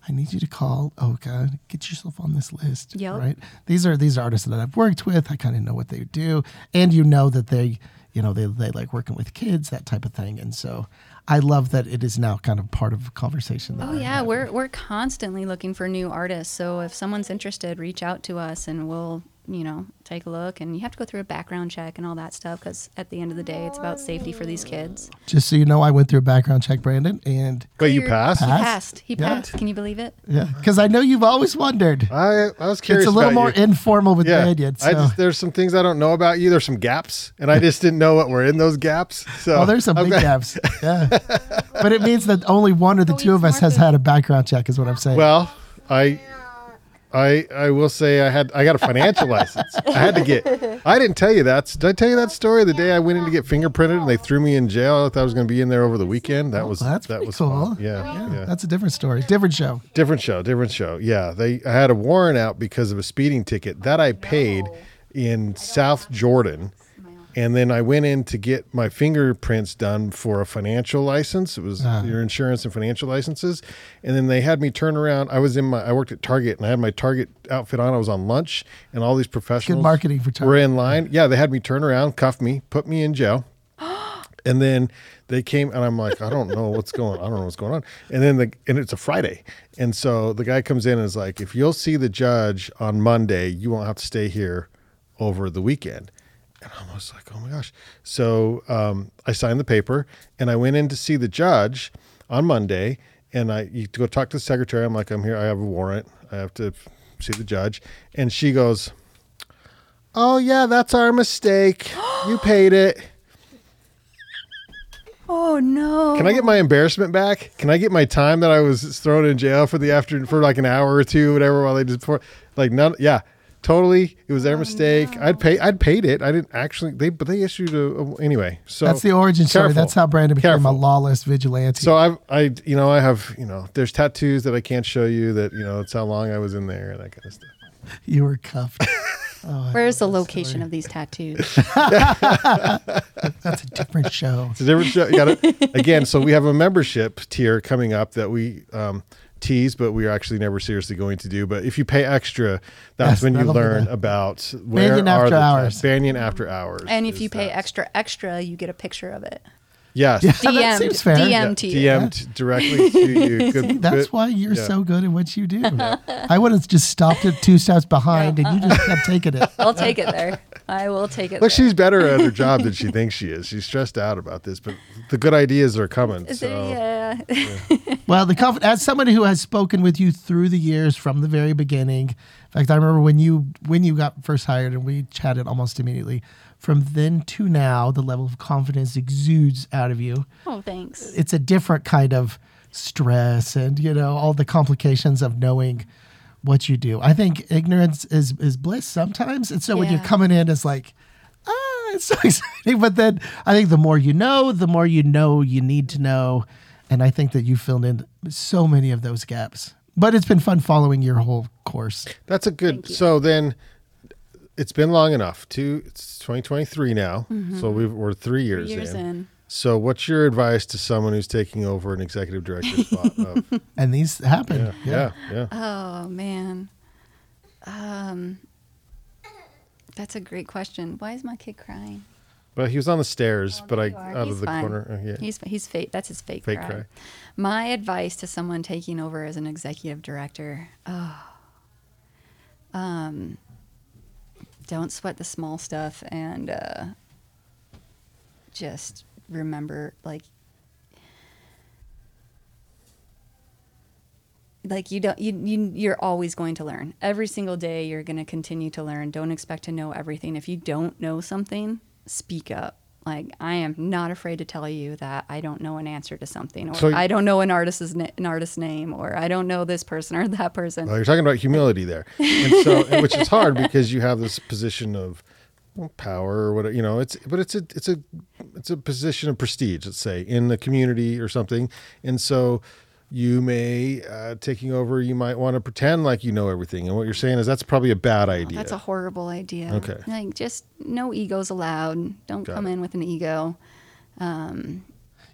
I need you to call OCA, get yourself on this list. Yep. Right. These are these are artists that I've worked with. I kind of know what they do, and you know that they, you know, they they like working with kids, that type of thing. And so, I love that it is now kind of part of a conversation. That Oh I yeah, have. we're we're constantly looking for new artists. So if someone's interested, reach out to us and we'll, you know, take a look. And you have to go through a background check and all that stuff because at the end of the day, it's about safety for these kids. Just so you know, I went through a background check, Brandon, and wait, you Cleared- passed? He Passed? passed. He Yeah. passed. Can you believe it? yeah, because I know you've always wondered. I I was curious. It's a little more you. informal with yeah, Banyan. So. Just there's some things I don't know about you. There's some gaps, and I just didn't know what were in those gaps. So oh, there's some I'm big glad- gaps. Yeah, but it means that only one of the Go two of us has had a background check, is what I'm saying. Well, I, I, I will say I had I got a financial license. I had to get. I didn't tell you that. Did I tell you that story? The day I went in to get fingerprinted and they threw me in jail. I thought I was going to be in there over the weekend. That was Well, that's that was cool. fun. Yeah, yeah. that's a different story, different show. different show. Different show. Yeah, they. I had a warrant out because of a speeding ticket that I paid in South Jordan. And then I went in to get my fingerprints done for a financial license. It was Ah. your insurance and financial licenses. And then they had me turn around. I was in my I worked at Target and I had my Target outfit on. I was on lunch and all these professionals marketing for were in line. Yeah, they had me turn around, cuff me, put me in jail. And then they came and I'm like, I don't know what's going on. I don't know what's going on. And then the and it's a Friday. And so the guy comes in and is like, if you'll see the judge on Monday, you won't have to stay here over the weekend. And I was like, oh my gosh. So um, I signed the paper and I went in to see the judge on Monday. And I you go talk to the secretary. I'm like, I'm here. I have a warrant. I have to see the judge. And she goes, Oh, yeah, that's our mistake. You paid it. Oh no! Can I get my embarrassment back? Can I get my time that I was thrown in jail for the after for like an hour or two, whatever, while they did before? Like none. Yeah, totally. It was their mistake. I'd pay. I'd paid it. I didn't actually. They but they issued a, a- anyway. So That's the origin story. That's how Brandon became a lawless vigilante. So I've I you know I have you know there's tattoos that I can't show you that you know it's how long I was in there and that kind of stuff. you were cuffed. Where's the location of these tattoos? That's a different show. It's a different show. You gotta, again, so we have a membership tier coming up that we um, tease, but we are actually never seriously going to do. But if you pay extra, that's Yes, when you learn the- about where Banyan are After the Hours. Banyan after hours. and if you pay that. extra extra, you get a picture of it. yes, Yeah, DM, that seems fair. DM to you. DM'd directly to you. Good, See, that's good- why you're yeah. so good at what you do. I would have just stopped it two steps behind, and you just kept taking it. I'll take it there. I will take it. Look, there. she's better at her job than she thinks she is. She's stressed out about this, but the good ideas are coming. Is So it- yeah. Well, the conf- as somebody who has spoken with you through the years from the very beginning. In fact, I remember when you when you got first hired and we chatted almost immediately. From then to now, the level of confidence exudes out of you. Oh, thanks. It's a different kind of stress and you know all the complications of knowing what you do. I think ignorance is is bliss sometimes, and so when you're coming in, it's like. Ah, it's so exciting. But then I think the more you know, the more you know you need to know. And I think that you filled in so many of those gaps. But it's been fun following your whole course. That's a good. So then, it's been long enough. Two. It's 2023 now. Mm-hmm. So we've, we're three years, Years in. in. So what's your advice to someone who's taking over an executive director spot? Of, And these happen. yeah, yeah, yeah. Oh man. Um That's a great question. Why is my kid crying? Well, he was on the stairs, but I you out He's of the fine. corner. uh, yeah. He's he's fake. That's his fake, Fake cry. cry. My advice to someone taking over as an executive director: oh, um, don't sweat the small stuff, and uh, just remember, like, like you don't you, you you're always going to learn. Every single day you're going to continue to learn. Don't expect to know everything. If you don't know something speak up. Like i am not afraid to tell you that i don't know an answer to something or So- i don't know an artist's na- an artist's name or i don't know this person or that person. Well, you're talking about humility there, and so which is hard because you have this position of power or whatever. You know, it's but it's a it's a it's a position of prestige. Let's say in the community or something, and so you may uh, taking over. You might want to pretend like you know everything, and what you're saying is that's probably a bad idea. that's a horrible idea Okay. like just no egos allowed don't Got come it. in with an ego um,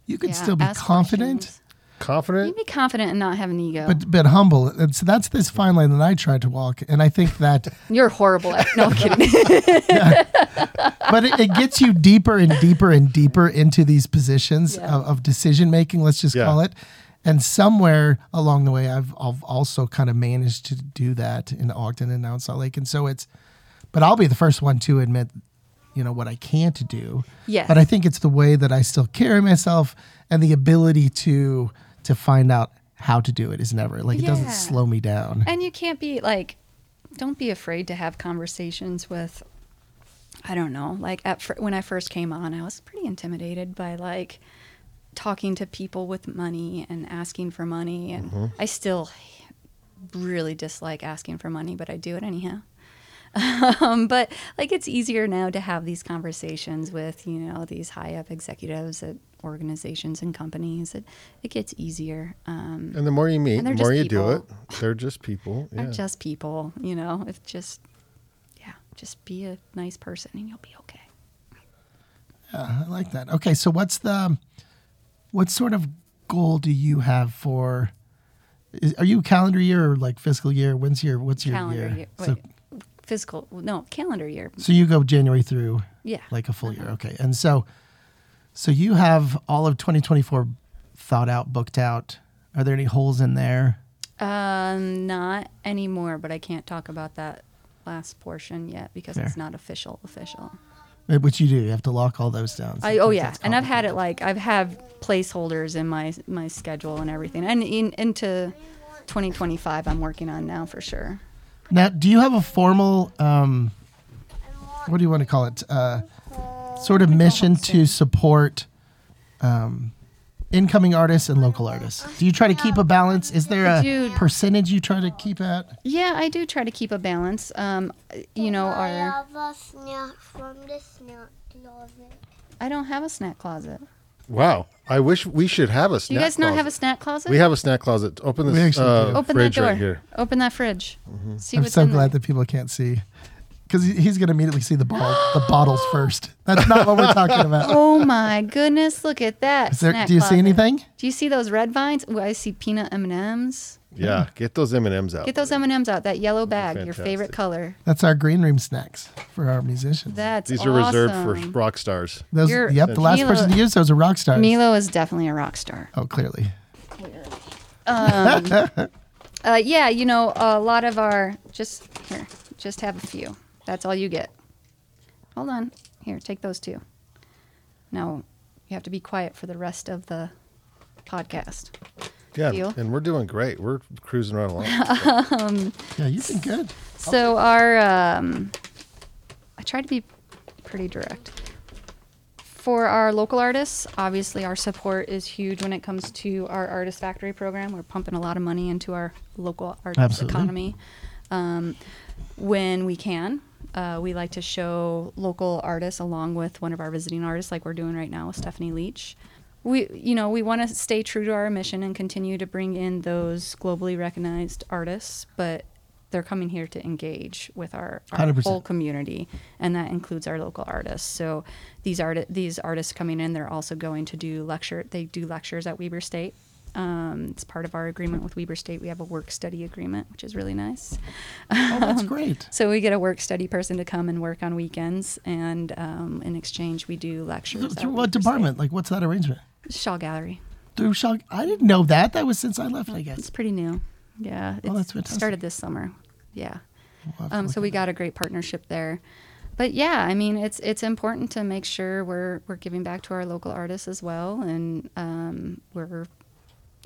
You could Yeah, still be confident, questions. You Confident. be confident and not have an ego but but humble. And so that's this fine line that I try to walk. And I think that you're horrible at no I'm kidding but it, it gets you deeper and deeper and deeper into these positions Yeah. of, of decision making, let's just Yeah. call it. And somewhere along the way, I've, I've also kind of managed to do that in Ogden and now in Salt Lake. And so it's, but I'll be the first one to admit, you know, what I can't do. Yes. But I think it's the way that I still carry myself and the ability to to find out how to do it is never like it doesn't slow me down. And you can't be like, don't be afraid to have conversations with, I don't know, like at fir- when I first came on, I was pretty intimidated by like talking to people with money and asking for money. And mm-hmm. I still really dislike asking for money, but I do it anyhow. um, but like it's easier now to have these conversations with you know these high up executives at organizations and companies. It it gets easier. Um, And the more you meet, the more just you do it. They're just people. Yeah. are just people, you know. If just, yeah, just be a nice person and you'll be okay. Yeah, I like that. Okay, so what's the what sort of goal do you have for? Is, are you calendar year or like fiscal year? When's your what's your calendar year? year, So, wait, physical, no, calendar year. so you go January through Yeah. like a full year. Okay, and so so you have all of 2024 thought out, booked out. Are there any holes in there? Um, not anymore, but I can't talk about that last portion yet because it's not official. Official. Which you do. You have to lock all those down. I, oh yeah, and I've had it like I've had placeholders in my my schedule and everything, and in, into 2025, I'm working on now for sure. Now, do you have a formal, um, what do you want to call it? Uh, sort of mission to support um, incoming artists and local artists. Do you try to keep a balance? Is there a Dude. percentage you try to keep at? Yeah, I do try to keep a balance. Um, you know, I our have a snack from the snack closet. I don't have a snack closet. Wow. I wish we should have a snack. Do you guys not have a closet. snack closet? We have a snack closet. Open We this actually uh, do. Open that fridge door. right here. Open that fridge. See I'm what's so in glad there. that people can't see. Because he's going to immediately see the bottle, the bottles first. That's not what we're talking about. Oh my goodness! Look at that. Is there, snack do you see closet. anything? Do you see those red vines? Ooh, I see peanut M and M's. Yeah, get those M and M's out. Get those M and M's out. That yellow bag, your fantastic. favorite color. That's our green room snacks for our musicians. That's These are reserved awesome. for rock stars. Those, You're- yep, the last Milo- person to use those are rock stars. Milo is definitely a rock star. Oh, clearly. Uh, yeah, you know, a lot of our just here, just have a few. That's all you get. Hold on. Here, take those two. Now, you have to be quiet for the rest of the podcast. Yeah, Deal. and we're doing great. We're cruising right along. Yeah, you've been good. So our um, I try to be pretty direct. for our local artists, obviously our support is huge when it comes to our artist factory program. We're pumping a lot of money into our local artist Absolutely. economy. Um, when we can, uh, we like to show local artists along with one of our visiting artists, like we're doing right now with Stephanie Leach. We, you know, we want to stay true to our mission and continue to bring in those globally recognized artists, but they're coming here to engage with our, our whole community, and that includes our local artists. So these art these artists coming in, they're also going to do lecture. They do lectures at Weber State. Um, it's part of our agreement with Weber State. We have a work study agreement, which is really nice. Oh, that's great. So we get a work study person to come and work on weekends, and um, in exchange, we do lectures. Through, at through Weber what State. department? Like, what's that arrangement? Shaw Gallery. Through Shaw. I didn't know that. That was since I left, I guess. It's pretty new. Yeah, Oh, that's fantastic. started this summer. Yeah. We'll Um, so we got a great partnership there. But yeah, I mean, it's it's important to make sure we're we're giving back to our local artists as well, and um, we're,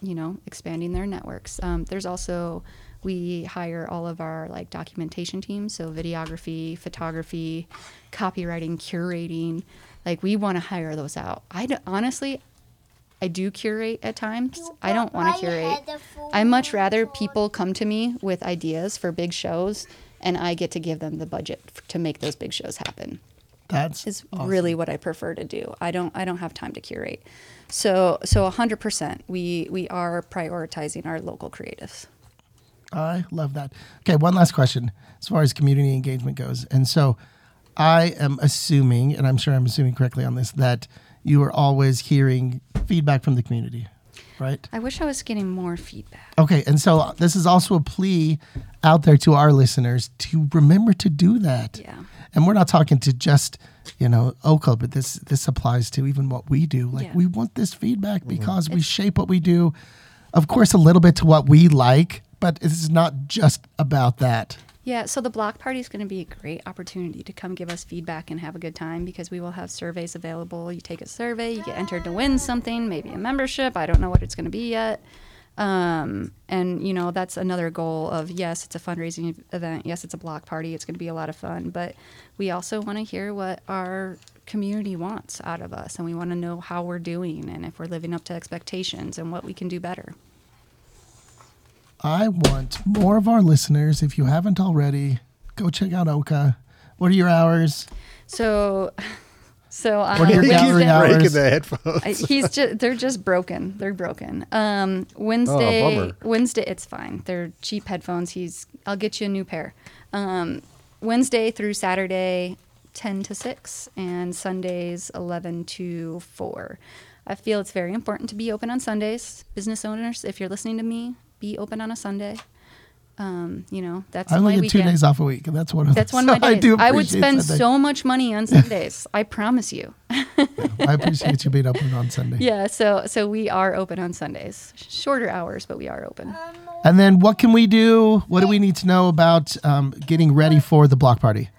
you know, expanding their networks. Um, there's also we hire all of our like documentation teams, so videography, photography, copywriting, curating. Like we want to hire those out. I honestly, I do curate at times. I don't want to curate. I much rather people come to me with ideas for big shows, and I get to give them the budget f- to make those big shows happen. That's Is awesome. really what I prefer to do. I don't. I don't have time to curate. So so hundred percent. We we are prioritizing our local creatives. I love that. Okay, one last question as far as community engagement goes. And so I am assuming, and I'm sure I'm assuming correctly on this, that you are always hearing feedback from the community, right? I wish I was getting more feedback. Okay, and so this is also a plea out there to our listeners to remember to do that. Yeah. And we're not talking to just, you know, OCA, but this this applies to even what we do. Like Yeah. we want this feedback mm-hmm. because we shape what we do, of course, a little bit to what we like, but it's not just about that. Yeah, so the block party is going to be a great opportunity to come give us feedback and have a good time because we will have surveys available. You take a survey, you get entered to win something, maybe a membership. I don't know what it's going to be yet. Um, and, you know, that's another goal of yes, it's a fundraising event. Yes, it's a block party. It's going to be a lot of fun. But we also want to hear what our community wants out of us and we want to know how we're doing and if we're living up to expectations and what we can do better. I want more of our listeners, if you haven't already, go check out OCA. What are your hours? So, so on What are your Wednesday- gallery breaking the headphones. He's just they're just broken. They're broken. Um Wednesday bummer. Wednesday it's fine. They're cheap headphones. He's I'll get you a new pair. Um Wednesday through Saturday 10 to 6 and Sundays 11 to 4. I feel it's very important to be open on Sundays. Business owners, if you're listening to me, be open on a Sunday. Um, you know, that's I only get two days off a week, and that's one of That's one of my days. I do I would spend Sunday. so much money on Sundays. I promise you. I appreciate you being open on Sunday. Yeah, so so we are open on Sundays. Shorter hours, but we are open. And then what can we do? What do we need to know about um, getting ready for the block party?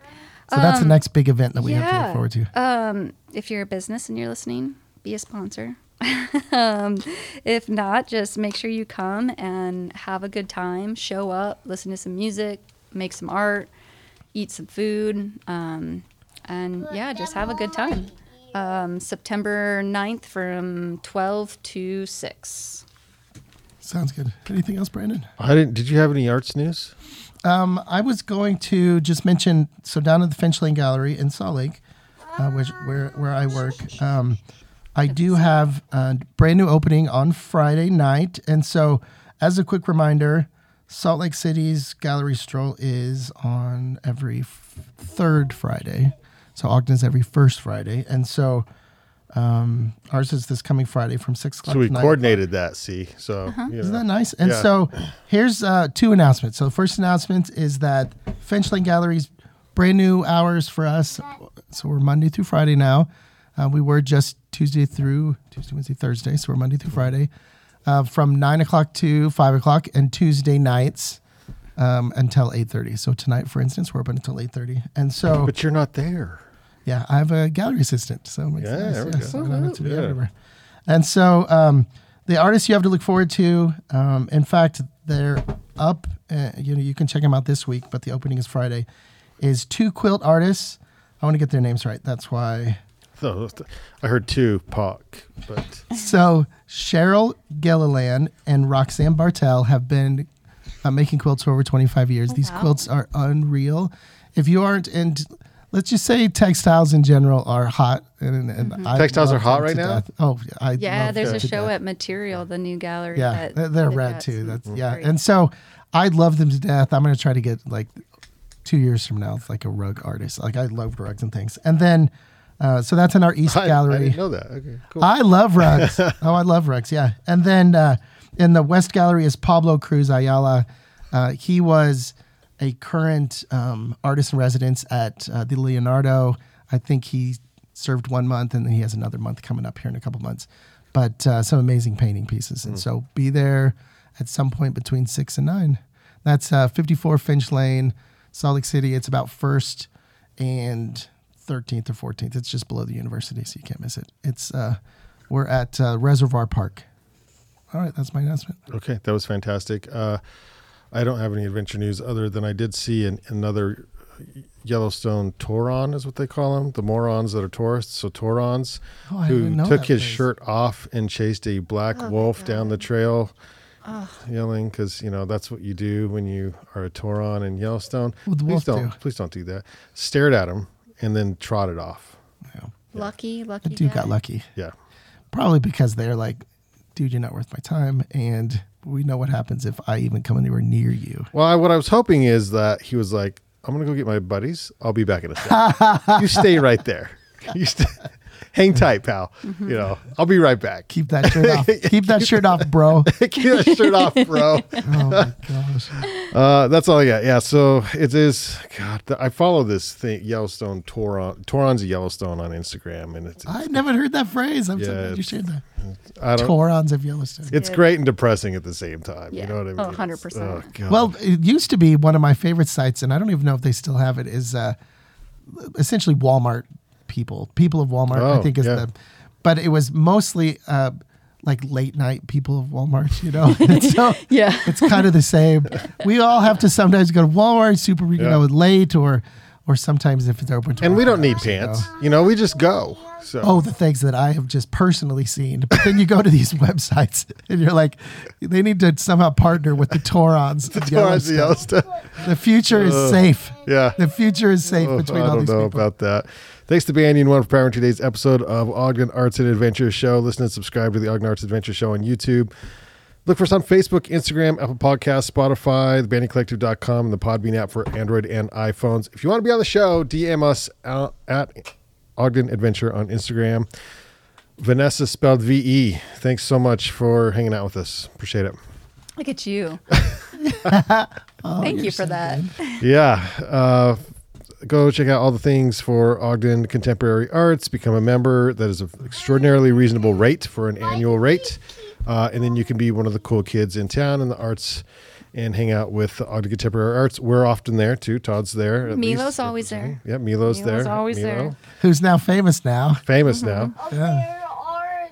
So that's the next big event that we have to look forward to. Um, if you're a business and you're listening, be a sponsor. um, if not, just make sure you come and have a good time. Show up, listen to some music, make some art, eat some food, um, and yeah, just have a good time. Um, September 9th from 12 to 6. Sounds good. Anything else, Brandon? I didn't. Did you have any arts news? Um, I was going to just mention so down at the Finch Lane Gallery in Salt Lake, uh, which where where I work, um, I do have a brand new opening on Friday night, and so as a quick reminder, Salt Lake City's gallery stroll is on every f- third Friday, so Ogden is every first Friday, and so. Um, ours is this coming Friday from six o'clock. So we to 9 coordinated that. See, so Uh-huh. you isn't that nice? And Yeah. so here's uh, two announcements. So the first announcement is that Finch Lane Gallery's brand new hours for us. So we're Monday through Friday now. Uh, we were just Tuesday through Tuesday, Wednesday, Thursday. So we're Monday through Friday uh, from nine o'clock to five o'clock, and Tuesday nights um, until eight thirty. So tonight, for instance, we're open until eight thirty. And so But you're not there. yeah, I have a gallery assistant, so it makes Yeah, sense. there we Yeah, go. so I don't have to be Yeah. everywhere. And so um, the artists you have to look forward to. Um, in fact, they're up. Uh, you know, you can check them out this week, but the opening is Friday. Is two quilt artists. I want to get their names right. That's why though. I heard two Pac, but So Cheryl Gilliland and Roxanne Bartel have been uh, making quilts for over 25 years. These wow. quilts are unreal. If you aren't in, let's just say textiles in general are hot. And, and I Textiles are hot them right to now? death. Oh, I Yeah, love there's them a to show death. at Material, the new gallery. Yeah, that they're, they're they've rad got too. some That's yeah, great- and so I love them to death. I'm gonna try to get like two years from now, like a rug artist. Like I love rugs and things. And then, uh, so that's in our East I, I Gallery. didn't know that. Okay, cool. I love rugs. oh, I love rugs. Yeah. And then uh, in the West Gallery is Pablo Cruz Ayala. Uh, he was a current um, artist in residence at uh, the Leonardo. I think he served one month and then he has another month coming up here in a couple months. But uh, some amazing painting pieces. And so be there at some point between six and nine. That's uh, 54 Finch Lane, Salt Lake City. It's about first and 13th or 14th. It's just below the university, so you can't miss it. It's uh, we're at uh, Reservoir Park. All right, that's my announcement. Okay, that was fantastic. Uh, I don't have any adventure news other than I did see an, another Yellowstone Touron is what they call them, the morons that are tourists. So Tourons, Oh, who took his phrase. shirt off and chased a black Oh wolf down the God. trail, yelling because you know that's what you do when you are a Touron in Yellowstone. What'd the please don't, do? please don't do that. Stared at him and then trotted off. Lucky, lucky. That dude got lucky. Yeah. Probably because they're like, dude, you're not worth my time, and we know what happens if I even come anywhere near you. Well, I, what I was hoping is that he was like, "I'm gonna go get my buddies. I'll be back in a second. you stay right there. You stay, hang tight, pal. You know, I'll be right back. Keep that shirt off. Keep that shirt off, bro. Keep that shirt off, bro. Oh my gosh. Uh, that's all I got. Yeah. So it is. God, th- I follow this thing, Yellowstone Touron. Touron's a Yellowstone on Instagram, and it's I never heard that phrase. I'm so Yeah, glad you it's- shared that. I don't. Tourons of Yellowstone. It's Yeah. great and depressing at the same time. Yeah. You know what I mean? Oh, 100%. oh, Well, it used to be one of my favorite sites, and I don't even know if they still have it. Is uh, essentially Walmart people, people of Walmart. I Oh, think is yeah. the, but it was mostly uh, like late night people of Walmart. You know, so Yeah. it's kind of the same. We all have to sometimes go to Walmart, super, you Yeah. know, late or or sometimes if it's open. and we don't need 24 hours, you pants. know. You know, we just go. So Oh, the things that I have just personally seen. But then you go to these websites and you're like, they need to somehow partner with the Tourons. of Touron's the Yellowstone. Yellowstone. The future is safe. Yeah. The future is safe Oh, between I all don't know about that. Thanks to Banyan One for powering today's episode of Ogden Arts and Adventure Show. Listen and subscribe to the Ogden Arts Adventure Show on YouTube. Look for us on Facebook, Instagram, Apple Podcasts, Spotify, thebanyancollective.com, and the Podbean app for Android and iPhones. If you want to be on the show, DM us at Ogden Adventure on Instagram. Venessa spelled V E. Thanks so much for hanging out with us. Appreciate it. Look at you. Oh, Thank you for so that. good. yeah uh, go check out all the things for ogden contemporary arts become a member that is an extraordinarily reasonable rate for an annual rate uh, and then you can be one of the cool kids in town in the arts and hang out with ogden contemporary arts we're often there too todd's there at Milo's least. always there. yeah milo's, Milo's there always Milo. there. Who's now famous now? famous now Where are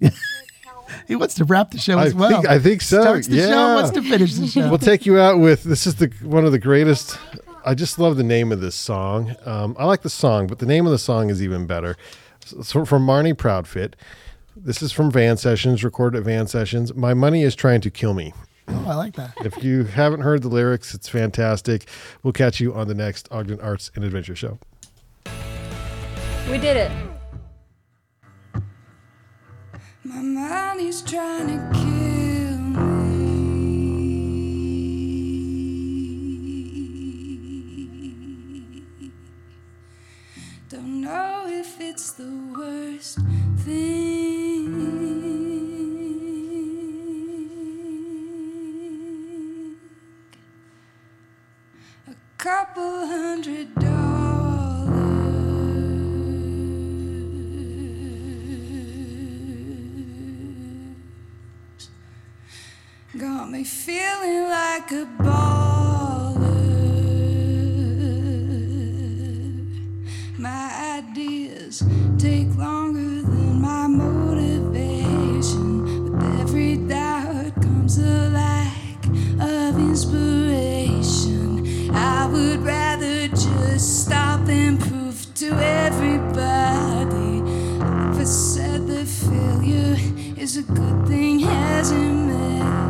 the He wants to wrap the show I as well. think- I think so, Starts the show, yeah. wants to finish the show. we'll take you out with this is the one of the greatest i just love the name of this song. Um, i like the song but the name of the song is even better. So from marny proudfit. This is from van sessions recorded at van sessions. My money is trying to kill me. Oh, I like that. if you haven't heard the lyrics it's fantastic. We'll catch you on the next ogden arts and adventure show. We did it. My money's trying to kill it's the worst thing. A couple hundred dollars. Got me feeling like a baller. take longer than my motivation. With every doubt comes a lack of inspiration. I would rather just stop and prove to everybody. I've said that failure is a good thing, hasn't it?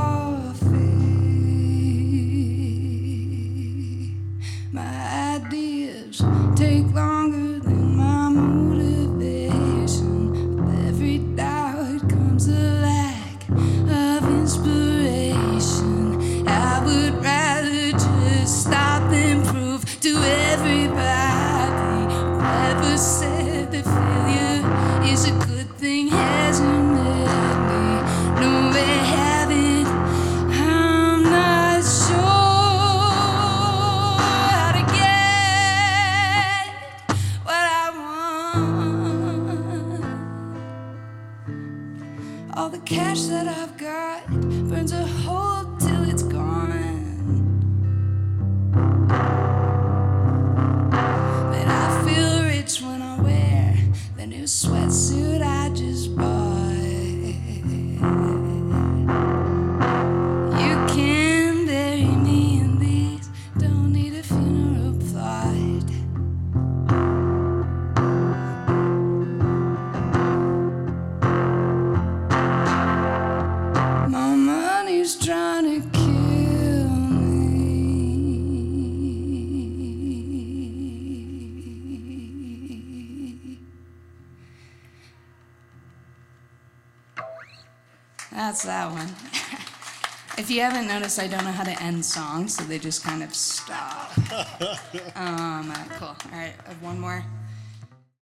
you haven't noticed, I don't know how to end songs, so they just kind of stop. um, cool. All right, one more.